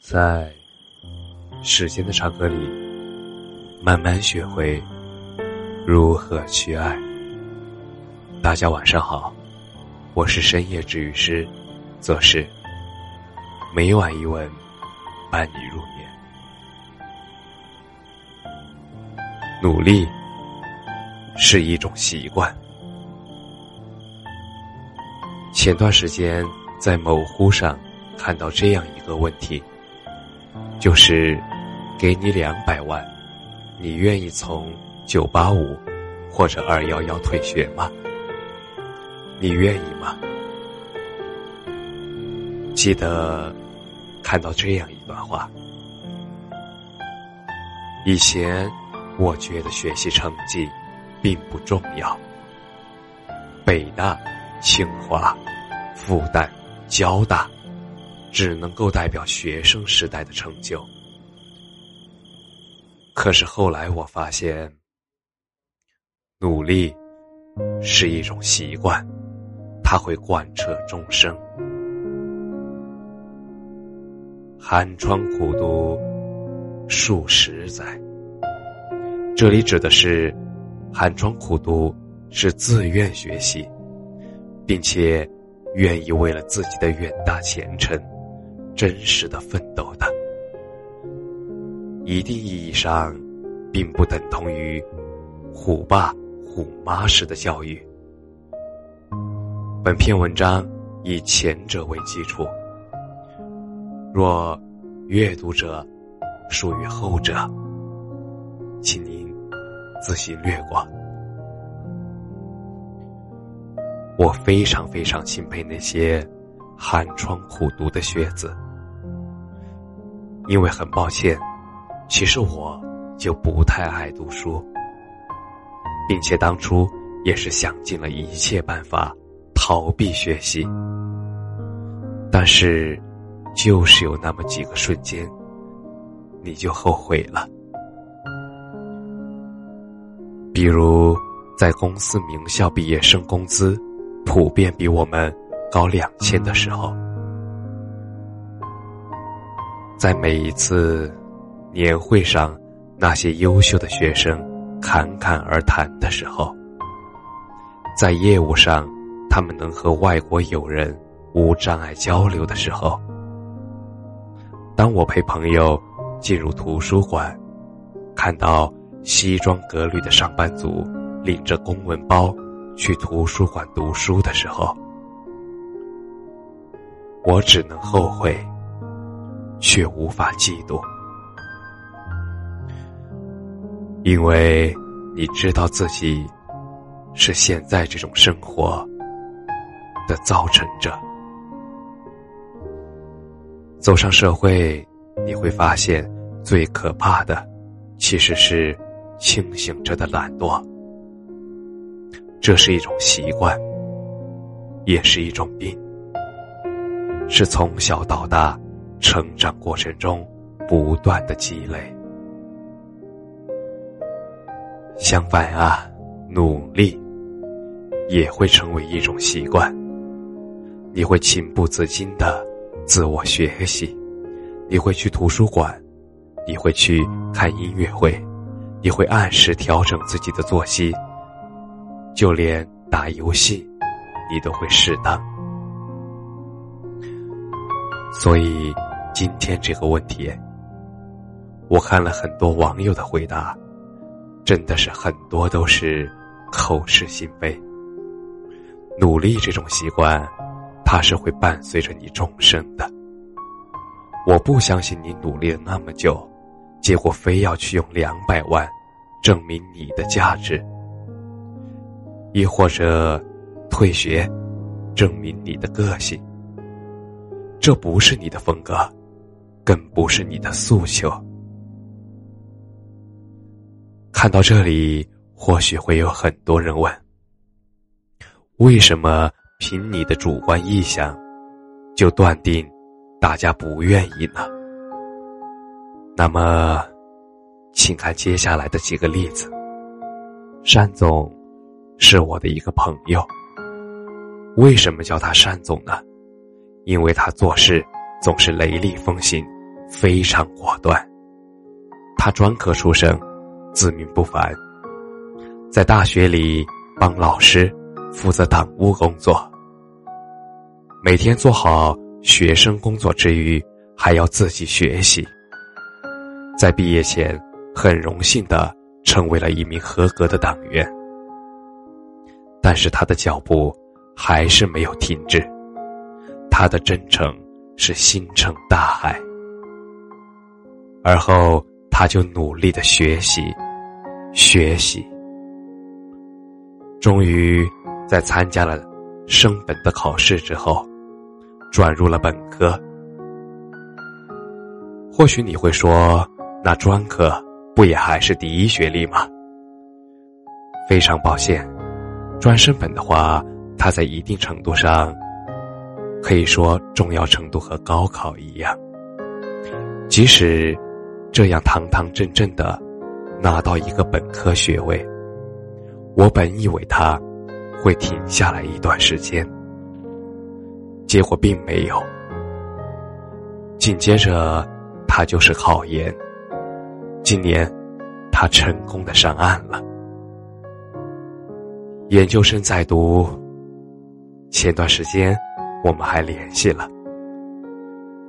在时间的长河里，慢慢学会如何去爱。大家晚上好，我是深夜治愈师做事每晚一吻伴你入眠。努力是一种习惯。前段时间在某乎上看到这样一个问题。就是给你两百万，你愿意从九八五或者二幺幺退学吗？你愿意吗？记得看到这样一段话：以前我觉得学习成绩并不重要，北大、清华、复旦、交大。只能够代表学生时代的成就。可是后来我发现，努力是一种习惯，它会贯彻终生。寒窗苦读数十载，这里指的是寒窗苦读是自愿学习，并且愿意为了自己的远大前程。真实的奋斗的，一定意义上，并不等同于虎爸虎妈式的教育。本篇文章以前者为基础，若阅读者属于后者，请您自行略过。我非常非常钦佩那些寒窗苦读的学子。因为很抱歉，其实我就不太爱读书，并且当初也是想尽了一切办法逃避学习。但是，就是有那么几个瞬间，你就后悔了。比如，在公司名校毕业生工资普遍比我们高两千的时候。在每一次年会上，那些优秀的学生侃侃而谈的时候，在业务上，他们能和外国友人无障碍交流的时候，当我陪朋友进入图书馆，看到西装革履的上班族领着公文包去图书馆读书的时候，我只能后悔。却无法嫉妒，因为你知道自己是现在这种生活的造成者。走上社会，你会发现最可怕的其实是清醒着的懒惰。这是一种习惯，也是一种病，是从小到大。成长过程中不断的积累。相反啊，努力也会成为一种习惯。你会情不自禁的自我学习，你会去图书馆，你会去看音乐会，你会按时调整自己的作息，就连打游戏，你都会适当。所以。今天这个问题，我看了很多网友的回答，真的是很多都是口是心非。努力这种习惯，它是会伴随着你终生的。我不相信你努力了那么久，结果非要去用两百万证明你的价值，亦或者退学证明你的个性，这不是你的风格。更不是你的诉求。看到这里，或许会有很多人问：为什么凭你的主观意向，就断定大家不愿意呢？那么，请看接下来的几个例子。单总是我的一个朋友。为什么叫他单总呢？因为他做事。总是雷厉风行，非常果断。他专科出身，自命不凡，在大学里帮老师负责党务工作，每天做好学生工作之余，还要自己学习。在毕业前，很荣幸的成为了一名合格的党员。但是他的脚步还是没有停止，他的真诚是星辰大海。而后，他就努力的学习，学习，终于在参加了升本的考试之后，转入了本科。或许你会说，那专科不也还是第一学历吗？非常抱歉。专升本的话，它在一定程度上可以说重要程度和高考一样。即使这样堂堂正正的拿到一个本科学位，我本以为他会停下来一段时间，结果并没有。紧接着，他就是考研。今年，他成功的上岸了。研究生在读，前段时间我们还联系了。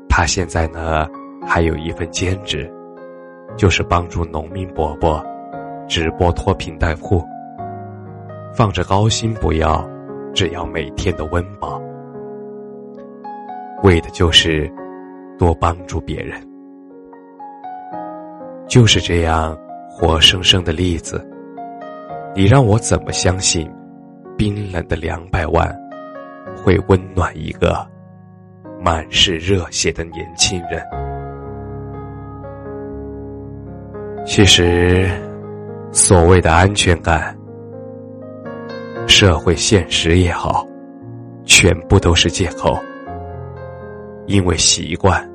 他现在呢还有一份兼职，就是帮助农民伯伯直播脱贫带货，放着高薪不要，只要每天的温饱，为的就是多帮助别人。就是这样活生生的例子。你让我怎么相信，冰冷的两百万会温暖一个满是热血的年轻人？其实，所谓的安全感、社会现实也好，全部都是借口。因为习惯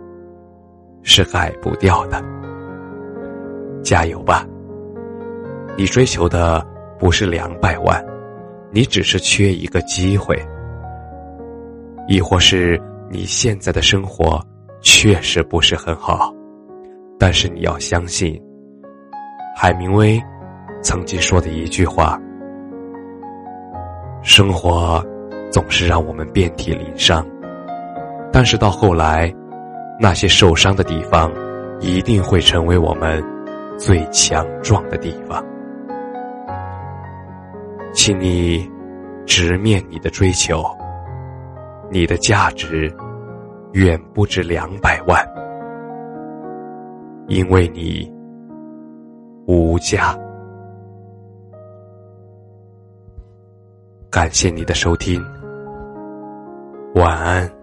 是改不掉的。加油吧，你追求的。不是两百万，你只是缺一个机会；亦或是你现在的生活确实不是很好，但是你要相信，海明威曾经说的一句话：生活总是让我们遍体鳞伤，但是到后来，那些受伤的地方一定会成为我们最强壮的地方。请你直面你的追求，你的价值远不止两百万，因为你无价感谢你的收听。晚安。